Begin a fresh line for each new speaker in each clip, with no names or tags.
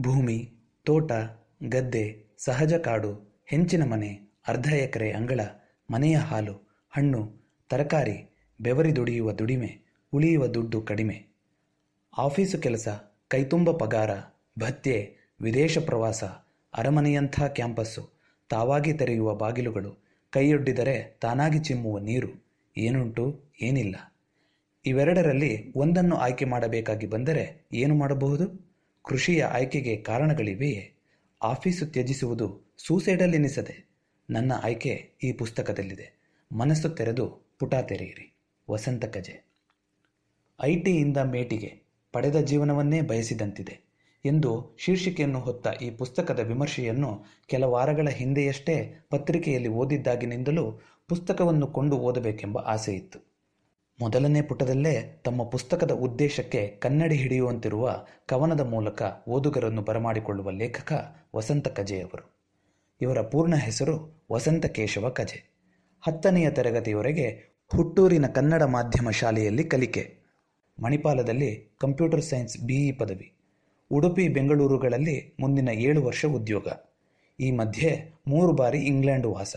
ಭೂಮಿ, ತೋಟ, ಗದ್ದೆ, ಸಹಜ ಕಾಡು, ಹೆಂಚಿನ ಮನೆ, ಅರ್ಧ ಎಕರೆ ಅಂಗಳ, ಮನೆಯ ಹಾಲು, ಹಣ್ಣು, ತರಕಾರಿ, ಬೆವರಿ ದುಡಿಯುವ ದುಡಿಮೆ, ಉಳಿಯುವ ದುಡ್ಡು ಕಡಿಮೆ. ಆಫೀಸು ಕೆಲಸ, ಕೈತುಂಬ ಪಗಾರ, ಭತ್ಯೆ, ವಿದೇಶ ಪ್ರವಾಸ, ಅರಮನೆಯಂಥ ಕ್ಯಾಂಪಸ್ಸು, ತಾವಾಗಿ ತೆರೆಯುವ ಬಾಗಿಲುಗಳು, ಕೈಯೊಡ್ಡಿದರೆ ತಾನಾಗಿ ಚಿಮ್ಮುವ ನೀರು, ಏನುಂಟು, ಏನಿಲ್ಲ. ಇವೆರಡರಲ್ಲಿ ಒಂದನ್ನು ಆಯ್ಕೆ ಮಾಡಬೇಕಾಗಿ ಬಂದರೆ ಏನು ಮಾಡಬಹುದು? ಕೃಷಿಯ ಆಯ್ಕೆಗೆ ಕಾರಣಗಳಿವೆಯೇ? ಆಫೀಸು ತ್ಯಜಿಸುವುದು ಸೂಸೈಡಲ್ ಎನಿಸದೆ ನನ್ನ ಆಯ್ಕೆ ಈ ಪುಸ್ತಕದಲ್ಲಿದೆ. ಮನಸ್ಸು ತೆರೆದು ಪುಟ ತೆರೆಯಿರಿ. ವಸಂತ ಕಜೆ. ಐ ಮೇಟಿಗೆ ಪಡೆದ ಜೀವನವನ್ನೇ ಬಯಸಿದಂತಿದೆ ಎಂದು ಶೀರ್ಷಿಕೆಯನ್ನು ಹೊತ್ತ ಈ ಪುಸ್ತಕದ ವಿಮರ್ಶೆಯನ್ನು ಕೆಲ ವಾರಗಳ ಹಿಂದೆಯಷ್ಟೇ ಪತ್ರಿಕೆಯಲ್ಲಿ ಓದಿದ್ದಾಗಿನಿಂದಲೂ ಪುಸ್ತಕವನ್ನು ಕೊಂಡು ಓದಬೇಕೆಂಬ ಆಸೆಯಿತ್ತು. ಮೊದಲನೇ ಪುಟದಲ್ಲೇ ತಮ್ಮ ಪುಸ್ತಕದ ಉದ್ದೇಶಕ್ಕೆ ಕನ್ನಡಿ ಹಿಡಿಯುವಂತಿರುವ ಕವನದ ಮೂಲಕ ಓದುಗರನ್ನು ಬರಮಾಡಿಕೊಳ್ಳುವ ಲೇಖಕ ವಸಂತ ಕಜೆಯವರು ಇವರ ಪೂರ್ಣ ಹೆಸರು ವಸಂತ ಕೇಶವ ಕಜೆ. ಹತ್ತನೆಯ ತರಗತಿಯವರೆಗೆ ಹುಟ್ಟೂರಿನ ಕನ್ನಡ ಮಾಧ್ಯಮ ಶಾಲೆಯಲ್ಲಿ ಕಲಿಕೆ. ಮಣಿಪಾಲದಲ್ಲಿ ಕಂಪ್ಯೂಟರ್ ಸೈನ್ಸ್ ಬಿಇ ಪದವಿ. ಉಡುಪಿ, ಬೆಂಗಳೂರುಗಳಲ್ಲಿ ಮುಂದಿನ ಏಳು ವರ್ಷ ಉದ್ಯೋಗ. ಈ ಮಧ್ಯೆ ಮೂರು ಬಾರಿ ಇಂಗ್ಲೆಂಡ್ ವಾಸ.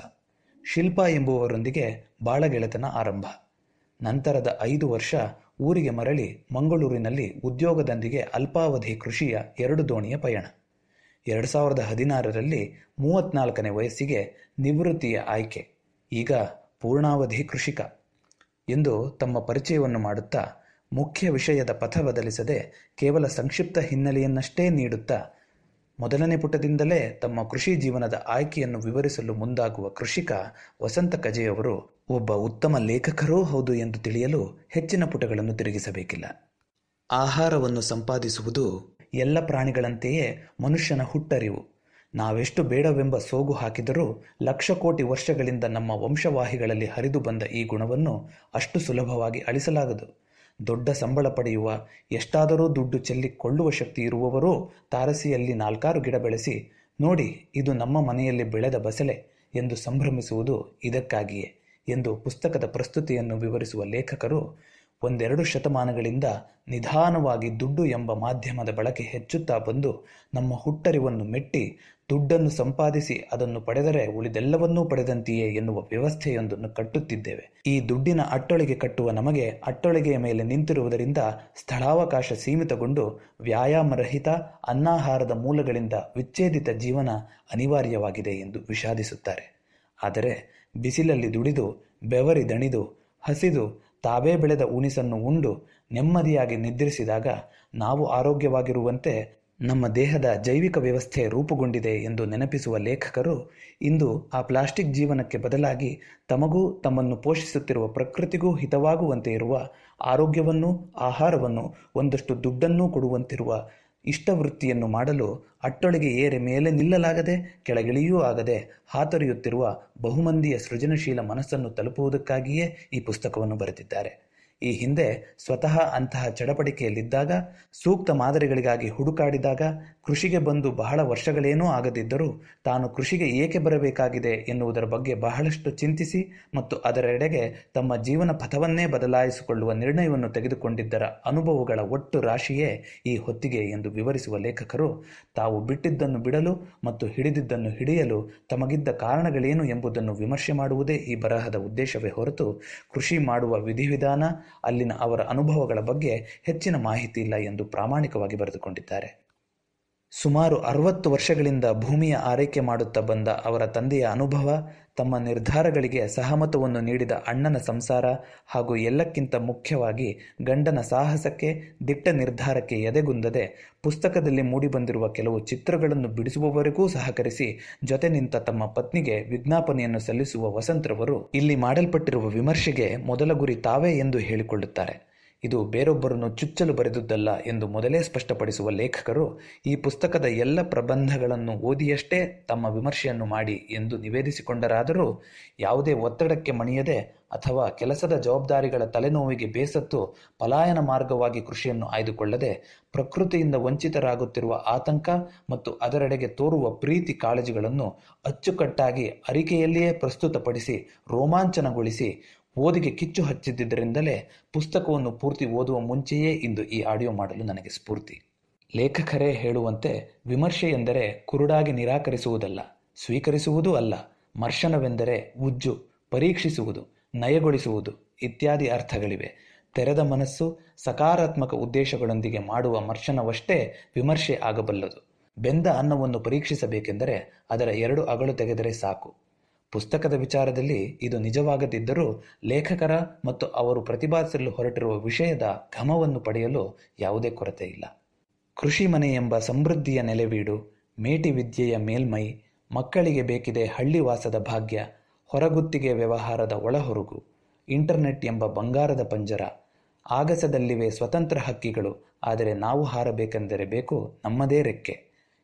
ಶಿಲ್ಪಾ ಎಂಬುವರೊಂದಿಗೆ ಬಾಳಗೆಳೆತನ ಆರಂಭ. ನಂತರದ ಐದು ವರ್ಷ ಊರಿಗೆ ಮರಳಿ ಮಂಗಳೂರಿನಲ್ಲಿ ಉದ್ಯೋಗದೊಂದಿಗೆ ಅಲ್ಪಾವಧಿ ಕೃಷಿಯ ಎರಡು ದೋಣಿಯ ಪಯಣ. ಎರಡು ಸಾವಿರದ ಹದಿನಾರರಲ್ಲಿ ಮೂವತ್ನಾಲ್ಕನೇ ವಯಸ್ಸಿಗೆ ನಿವೃತ್ತಿಯ ಆಯ್ಕೆ, ಈಗ ಪೂರ್ಣಾವಧಿ ಕೃಷಿಕ ಎಂದು ತಮ್ಮ ಪರಿಚಯವನ್ನು ಮಾಡುತ್ತಾ ಮುಖ್ಯ ವಿಷಯದ ಪಥ ಬದಲಿಸದೆ ಕೇವಲ ಸಂಕ್ಷಿಪ್ತ ಹಿನ್ನೆಲೆಯನ್ನಷ್ಟೇ ನೀಡುತ್ತಾ ಮೊದಲನೇ ಪುಟದಿಂದಲೇ ತಮ್ಮ ಕೃಷಿ ಜೀವನದ ಆಯ್ಕೆಯನ್ನು ವಿವರಿಸಲು ಮುಂದಾಗುವ ಕೃಷಿಕ ವಸಂತ ಕಜೆಯವರು ಒಬ್ಬ ಉತ್ತಮ ಲೇಖಕರೂ ಹೌದು ಎಂದು ತಿಳಿಯಲು ಹೆಚ್ಚಿನ ಪುಟಗಳನ್ನು ತಿರುಗಿಸಬೇಕಿಲ್ಲ. ಆಹಾರವನ್ನು ಸಂಪಾದಿಸುವುದು ಎಲ್ಲ ಪ್ರಾಣಿಗಳಂತೆಯೇ ಮನುಷ್ಯನ ಹುಟ್ಟರಿವು. ನಾವೆಷ್ಟು ಬೇಡವೆಂಬ ಸೋಗು ಹಾಕಿದರೂ ಲಕ್ಷ ಕೋಟಿ ವರ್ಷಗಳಿಂದ ನಮ್ಮ ವಂಶವಾಹಿಗಳಲ್ಲಿ ಹರಿದು ಬಂದ ಈ ಗುಣವನ್ನು ಅಷ್ಟು ಸುಲಭವಾಗಿ ಅಳಿಸಲಾಗದು. ದೊಡ್ಡ ಸಂಬಳ ಪಡೆಯುವ ಎಷ್ಟಾದರೂ ದುಡ್ಡು ಚೆಲ್ಲಿಕೊಳ್ಳುವ ಶಕ್ತಿ ಇರುವವರು ತಾರಸಿಯಲ್ಲಿ ನಾಲ್ಕಾರು ಗಿಡ ಬೆಳೆಸಿ, ನೋಡಿ, ಇದು ನಮ್ಮ ಮನೆಯಲ್ಲಿ ಬೆಳೆದ ಬಸಳೆ ಎಂದು ಸಂಭ್ರಮಿಸುವುದು ಇದಕ್ಕಾಗಿಯೇ ಎಂದು ಪುಸ್ತಕದ ಪ್ರಸ್ತುತಿಯನ್ನು ವಿವರಿಸುವ ಲೇಖಕರು ಒಂದೆರಡು ಶತಮಾನಗಳಿಂದ ನಿಧಾನವಾಗಿ ದುಡ್ಡು ಎಂಬ ಮಾಧ್ಯಮದ ಬಳಕೆ ಹೆಚ್ಚುತ್ತಾ ಬಂದು ನಮ್ಮ ಹುಟ್ಟರಿವನ್ನು ಮೆಟ್ಟಿ ದುಡ್ಡನ್ನು ಸಂಪಾದಿಸಿ ಅದನ್ನು ಪಡೆದರೆ ಉಳಿದೆಲ್ಲವನ್ನೂ ಪಡೆದಂತೆಯೇ ಎನ್ನುವ ವ್ಯವಸ್ಥೆಯೊಂದನ್ನು ಕಟ್ಟುತ್ತಿದ್ದೇವೆ. ಈ ದುಡ್ಡಿನ ಅಟ್ಟೊಳಿಗೆ ಕಟ್ಟುವ ನಮಗೆ ಅಟ್ಟೊಳಿಗೆಯ ಮೇಲೆ ನಿಂತಿರುವುದರಿಂದ ಸ್ಥಳಾವಕಾಶ ಸೀಮಿತಗೊಂಡು ವ್ಯಾಯಾಮರಹಿತ ಅನ್ನಾಹಾರದ ಮೂಲಗಳಿಂದ ವಿಚ್ಛೇದಿತ ಜೀವನ ಅನಿವಾರ್ಯವಾಗಿದೆ ಎಂದು ವಿಷಾದಿಸುತ್ತಾರೆ. ಆದರೆ ಬಿಸಿಲಲ್ಲಿ ದುಡಿದು ಬೆವರಿ ದಣಿದು ಹಸಿದು ತಾವೇ ಬೆಳೆದ ಉಣಿಸನ್ನು ಉಂಡು ನೆಮ್ಮದಿಯಾಗಿ ನಿದ್ರಿಸಿದಾಗ ನಾವು ಆರೋಗ್ಯವಾಗಿರುವಂತೆ ನಮ್ಮ ದೇಹದ ಜೈವಿಕ ವ್ಯವಸ್ಥೆ ರೂಪುಗೊಂಡಿದೆ ಎಂದು ನೆನಪಿಸುವ ಲೇಖಕರು ಇಂದು ಆ ಪ್ಲಾಸ್ಟಿಕ್ ಜೀವನಕ್ಕೆ ಬದಲಾಗಿ ತಮಗೂ ತಮ್ಮನ್ನು ಪೋಷಿಸುತ್ತಿರುವ ಪ್ರಕೃತಿಗೂ ಹಿತವಾಗುವಂತೆ ಇರುವ ಆರೋಗ್ಯವನ್ನು ಆಹಾರವನ್ನು ಒಂದಷ್ಟು ದುಡ್ಡನ್ನೂ ಕೊಡುವಂತಿರುವ ಇಷ್ಟವೃತ್ತಿಯನ್ನು ಮಾಡಲು ಅಟ್ಟೊಳಗೆ ಏರೆ ಮೇಲೆ ನಿಲ್ಲಲಾಗದೆ ಕೆಳಗಿಳಿಯೂ ಆಗದೆ ಹಾತೊರೆಯುತ್ತಿರುವ ಬಹುಮಂದಿಯ ಸೃಜನಶೀಲ ಮನಸ್ಸನ್ನು ತಲುಪುವುದಕ್ಕಾಗಿಯೇ ಈ ಪುಸ್ತಕವನ್ನು ಬರೆದಿದ್ದಾರೆ. ಈ ಹಿಂದೆ ಸ್ವತಃ ಅಂತಹ ಚಡಪಡಿಕೆಯಲ್ಲಿದ್ದಾಗ, ಸೂಕ್ತ ಮಾದರಿಗಳಿಗಾಗಿ ಹುಡುಕಾಡಿದಾಗ, ಕೃಷಿಗೆ ಬಂದು ಬಹಳ ವರ್ಷಗಳೇನೂ ಆಗದಿದ್ದರೂ ತಾನು ಕೃಷಿಗೆ ಏಕೆ ಬರಬೇಕಾಗಿದೆ ಎನ್ನುವುದರ ಬಗ್ಗೆ ಬಹಳಷ್ಟು ಚಿಂತಿಸಿ ಮತ್ತು ಅದರೆಡೆಗೆ ತಮ್ಮ ಜೀವನ ಪಥವನ್ನೇ ಬದಲಾಯಿಸಿಕೊಳ್ಳುವ ನಿರ್ಣಯವನ್ನು ತೆಗೆದುಕೊಂಡಿದ್ದರ ಅನುಭವಗಳ ಒಟ್ಟು ರಾಶಿಯೇ ಈ ಹೊತ್ತಿಗೆ ಎಂದು ವಿವರಿಸುವ ಲೇಖಕರು, ತಾವು ಬಿಟ್ಟಿದ್ದನ್ನು ಬಿಡಲು ಮತ್ತು ಹಿಡಿದಿದ್ದನ್ನು ಹಿಡಿಯಲು ತಮಗಿದ್ದ ಕಾರಣಗಳೇನು ಎಂಬುದನ್ನು ವಿಮರ್ಶೆ ಮಾಡುವುದೇ ಈ ಬರಹದ ಉದ್ದೇಶವೇ ಹೊರತು ಕೃಷಿ ಮಾಡುವ ವಿಧಿವಿಧಾನ ಅಲ್ಲಿನ ಅವರ ಅನುಭವಗಳ ಬಗ್ಗೆ ಹೆಚ್ಚಿನ ಮಾಹಿತಿ ಇಲ್ಲ ಎಂದು ಪ್ರಾಮಾಣಿಕವಾಗಿ ಬರೆದುಕೊಂಡಿದ್ದಾರೆ. ಸುಮಾರು ಅರವತ್ತು ವರ್ಷಗಳಿಂದ ಭೂಮಿಯ ಆರೈಕೆ ಮಾಡುತ್ತಾ ಬಂದ ಅವರ ತಂದೆಯ ಅನುಭವ, ತಮ್ಮ ನಿರ್ಧಾರಗಳಿಗೆ ಸಹಮತವನ್ನು ನೀಡಿದ ಅಣ್ಣನ ಸಂಸಾರ ಹಾಗೂ ಎಲ್ಲಕ್ಕಿಂತ ಮುಖ್ಯವಾಗಿ ಗಂಡನ ಸಾಹಸಕ್ಕೆ, ದಿಟ್ಟ ನಿರ್ಧಾರಕ್ಕೆ ಎದೆಗುಂದದೆ ಪುಸ್ತಕದಲ್ಲಿ ಮೂಡಿಬಂದಿರುವ ಕೆಲವು ಚಿತ್ರಗಳನ್ನು ಬಿಡಿಸುವವರೆಗೂ ಸಹಕರಿಸಿ ಜೊತೆ ನಿಂತ ತಮ್ಮ ಪತ್ನಿಗೆ ವಿಜ್ಞಾಪನೆಯನ್ನು ಸಲ್ಲಿಸುವ ವಸಂತ್ರವರು ಇಲ್ಲಿ ಮಾಡಲ್ಪಟ್ಟಿರುವ ವಿಮರ್ಶೆಗೆ ಮೊದಲ ಗುರಿ ತಾವೇ ಎಂದು ಹೇಳಿಕೊಳ್ಳುತ್ತಾರೆ. ಇದು ಬೇರೊಬ್ಬರನ್ನು ಚುಚ್ಚಲು ಬರೆದುದ್ದಲ್ಲ ಎಂದು ಮೊದಲೇ ಸ್ಪಷ್ಟಪಡಿಸುವ ಲೇಖಕರು ಈ ಪುಸ್ತಕದ ಎಲ್ಲ ಪ್ರಬಂಧಗಳನ್ನು ಓದಿಯಷ್ಟೇ ತಮ್ಮ ವಿಮರ್ಶೆಯನ್ನು ಮಾಡಿ ಎಂದು ನಿವೇದಿಸಿಕೊಂಡರಾದರೂ ಯಾವುದೇ ಒತ್ತಡಕ್ಕೆ ಮಣಿಯದೆ ಅಥವಾ ಕೆಲಸದ ಜವಾಬ್ದಾರಿಗಳ ತಲೆನೋವಿಗೆ ಬೇಸತ್ತು ಪಲಾಯನ ಮಾರ್ಗವಾಗಿ ಕೃಷಿಯನ್ನು ಆಯ್ದುಕೊಳ್ಳದೆ ಪ್ರಕೃತಿಯಿಂದ ವಂಚಿತರಾಗುತ್ತಿರುವ ಆತಂಕ ಮತ್ತು ಅದರೆಡೆಗೆ ತೋರುವ ಪ್ರೀತಿ ಕಾಳಜಿಗಳನ್ನು ಅಚ್ಚುಕಟ್ಟಾಗಿ ಅರಿಕೆಯಲ್ಲಿಯೇ ಪ್ರಸ್ತುತಪಡಿಸಿ ರೋಮಾಂಚನಗೊಳಿಸಿ ಓದಿಗೆ ಕಿಚ್ಚು ಹಚ್ಚಿದ್ದರಿಂದಲೇ ಪುಸ್ತಕವನ್ನು ಪೂರ್ತಿ ಓದುವ ಮುಂಚೆಯೇ ಇಂದು ಈ ಆಡಿಯೋ ಮಾಡಲು ನನಗೆ ಸ್ಫೂರ್ತಿ. ಲೇಖಕರೇ ಹೇಳುವಂತೆ ವಿಮರ್ಶೆ ಎಂದರೆ ಕುರುಡಾಗಿ ನಿರಾಕರಿಸುವುದಲ್ಲ, ಸ್ವೀಕರಿಸುವುದೂ ಅಲ್ಲ, ಮರ್ಶನವೆಂದರೆ ಉಜ್ಜು, ಪರೀಕ್ಷಿಸುವುದು, ನಯಗೊಳಿಸುವುದು ಇತ್ಯಾದಿ ಅರ್ಥಗಳಿವೆ. ತೆರೆದ ಮನಸ್ಸು ಸಕಾರಾತ್ಮಕ ಉದ್ದೇಶಗಳೊಂದಿಗೆ ಮಾಡುವ ಮರ್ಶನವಷ್ಟೇ ವಿಮರ್ಶೆ ಆಗಬಲ್ಲದು. ಬೆಂದ ಅನ್ನವನ್ನು ಪರೀಕ್ಷಿಸಬೇಕೆಂದರೆ ಅದರ ಎರಡು ಅಗಳು ತೆಗೆದರೆ ಸಾಕು. ಪುಸ್ತಕದ ವಿಚಾರದಲ್ಲಿ ಇದು ನಿಜವಾಗದಿದ್ದರೂ ಲೇಖಕರ ಮತ್ತು ಅವರು ಪ್ರತಿಪಾದಿಸಲು ಹೊರಟಿರುವ ವಿಷಯದ ಘಮವನ್ನು ಪಡೆಯಲು ಯಾವುದೇ ಕೊರತೆ ಇಲ್ಲ. ಕೃಷಿ ಮನೆ ಎಂಬ ಸಮೃದ್ಧಿಯ ನೆಲೆವೀಡು ಮೇಟಿ ವಿದ್ಯೆಯ ಮೇಲ್ಮೈ, ಮಕ್ಕಳಿಗೆ ಬೇಕಿದೆ ಹಳ್ಳಿವಾಸದ ಭಾಗ್ಯ, ಹೊರಗುತ್ತಿಗೆ ವ್ಯವಹಾರದ ಒಳಹೊರಗು, ಇಂಟರ್ನೆಟ್ ಎಂಬ ಬಂಗಾರದ ಪಂಜರ, ಆಗಸದಲ್ಲಿವೆ ಸ್ವತಂತ್ರ ಹಕ್ಕಿಗಳು, ಆದರೆ ನಾವು ಹಾರಬೇಕೆಂದರೆ ಬೇಕು ನಮ್ಮದೇ ರೆಕ್ಕೆ.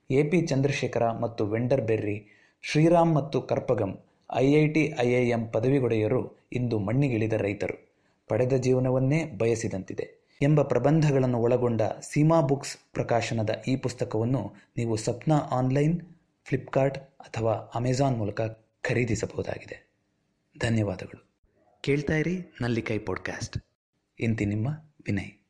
ಎ ಪಿ ಚಂದ್ರಶೇಖರ ಮತ್ತು ವೆಂಡರ್ ಬೆರ್ರಿ, ಶ್ರೀರಾಮ್ ಮತ್ತು ಕರ್ಪಗಂ ಐಐಟಿ ಐಐಎಂ ಪದವಿಗೊಡೆಯರು ಇಂದು ಮಣ್ಣಿಗಿಳಿದ ರೈತರು. ಪಡೆದ ಜೀವನವನ್ನೇ ಬಯಸಿದಂತಿದೆ ಎಂಬ ಪ್ರಬಂಧಗಳನ್ನು ಒಳಗೊಂಡ ಸೀಮಾ ಬುಕ್ಸ್ ಪ್ರಕಾಶನದ ಈ ಪುಸ್ತಕವನ್ನು ನೀವು ಸಪ್ನಾ ಆನ್ಲೈನ್ ಫ್ಲಿಪ್ಕಾರ್ಟ್ ಅಥವಾ ಅಮೆಜಾನ್ ಮೂಲಕ ಖರೀದಿಸಬಹುದಾಗಿದೆ. ಧನ್ಯವಾದಗಳು. ಕೇಳ್ತಾ ಇರಿ ನಲ್ಲಿಕೈ ಪಾಡ್ಕಾಸ್ಟ್. ಇಂತಿ ನಿಮ್ಮ ವಿನಯ್.